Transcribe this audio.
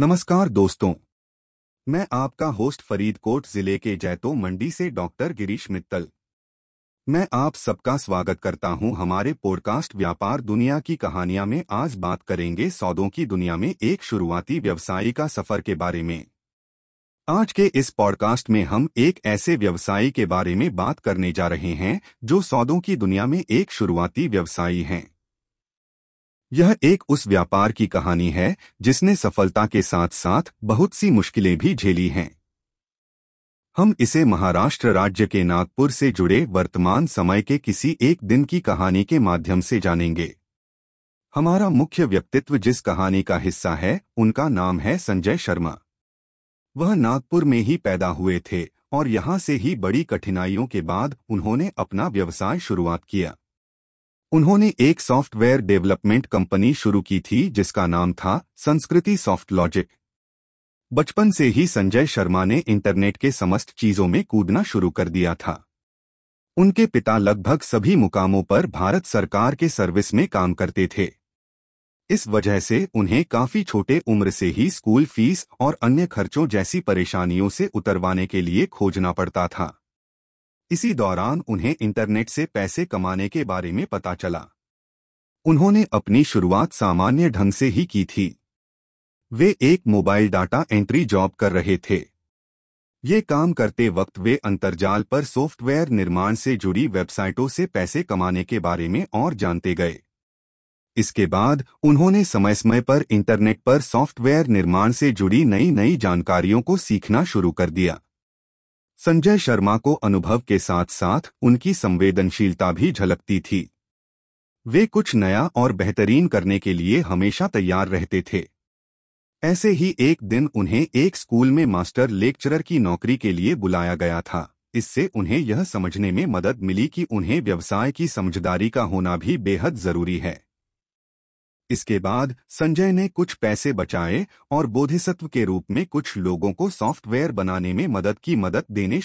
नमस्कार दोस्तों। मैं आपका होस्ट फरीदकोट ज़िले के जैतो मंडी से डॉक्टर गिरीश मित्तल। मैं आप सबका स्वागत करता हूँ हमारे पॉडकास्ट व्यापार दुनिया की कहानियाँ में। आज बात करेंगे सौदों की दुनिया में एक शुरुआती व्यवसायी का सफ़र के बारे में। आज के इस पॉडकास्ट में हम एक ऐसे व्यवसायी के बारे में बात करने जा रहे हैं, जो सौदों की दुनिया में एक शुरुआती व्यवसायी हैं। यह एक उस व्यापार की कहानी है जिसने सफलता के साथ साथ बहुत सी मुश्किलें भी झेली हैं। हम इसे महाराष्ट्र राज्य के नागपुर से जुड़े वर्तमान समय के किसी एक दिन की कहानी के माध्यम से जानेंगे। हमारा मुख्य व्यक्तित्व जिस कहानी का हिस्सा है, उनका नाम है संजय शर्मा। वह नागपुर में ही पैदा हुए थे और यहाँ से ही बड़ी कठिनाइयों के बाद उन्होंने अपना व्यवसाय शुरुआत किया। उन्होंने एक सॉफ्टवेयर डेवलपमेंट कंपनी शुरू की थी जिसका नाम था संस्कृति सॉफ्ट लॉजिक। बचपन से ही संजय शर्मा ने इंटरनेट के समस्त चीज़ों में कूदना शुरू कर दिया था। उनके पिता लगभग सभी मुकामों पर भारत सरकार के सर्विस में काम करते थे। इस वजह से उन्हें काफ़ी छोटे उम्र से ही स्कूल फ़ीस और अन्य खर्चों जैसी परेशानियों से उतरवाने के लिए खोजना पड़ता था। इसी दौरान उन्हें इंटरनेट से पैसे कमाने के बारे में पता चला। उन्होंने अपनी शुरुआत सामान्य ढंग से ही की थी। वे एक मोबाइल डाटा एंट्री जॉब कर रहे थे। ये काम करते वक्त वे अंतर्जाल पर सॉफ्टवेयर निर्माण से जुड़ी वेबसाइटों से पैसे कमाने के बारे में और जानते गए। इसके बाद उन्होंने समय समय पर इंटरनेट पर सॉफ्टवेयर निर्माण से जुड़ी नई नई जानकारियों को सीखना शुरू कर दिया। संजय शर्मा को अनुभव के साथ साथ उनकी संवेदनशीलता भी झलकती थी। वे कुछ नया और बेहतरीन करने के लिए हमेशा तैयार रहते थे। ऐसे ही एक दिन उन्हें एक स्कूल में मास्टर लेक्चरर की नौकरी के लिए बुलाया गया था। इससे उन्हें यह समझने में मदद मिली कि उन्हें व्यवसाय की समझदारी का होना भी बेहद ज़रूरी है। इसके बाद संजय ने कुछ पैसे बचाए और बोधिसत्व के रूप में कुछ लोगों को सॉफ्टवेयर बनाने में मदद की मदद देने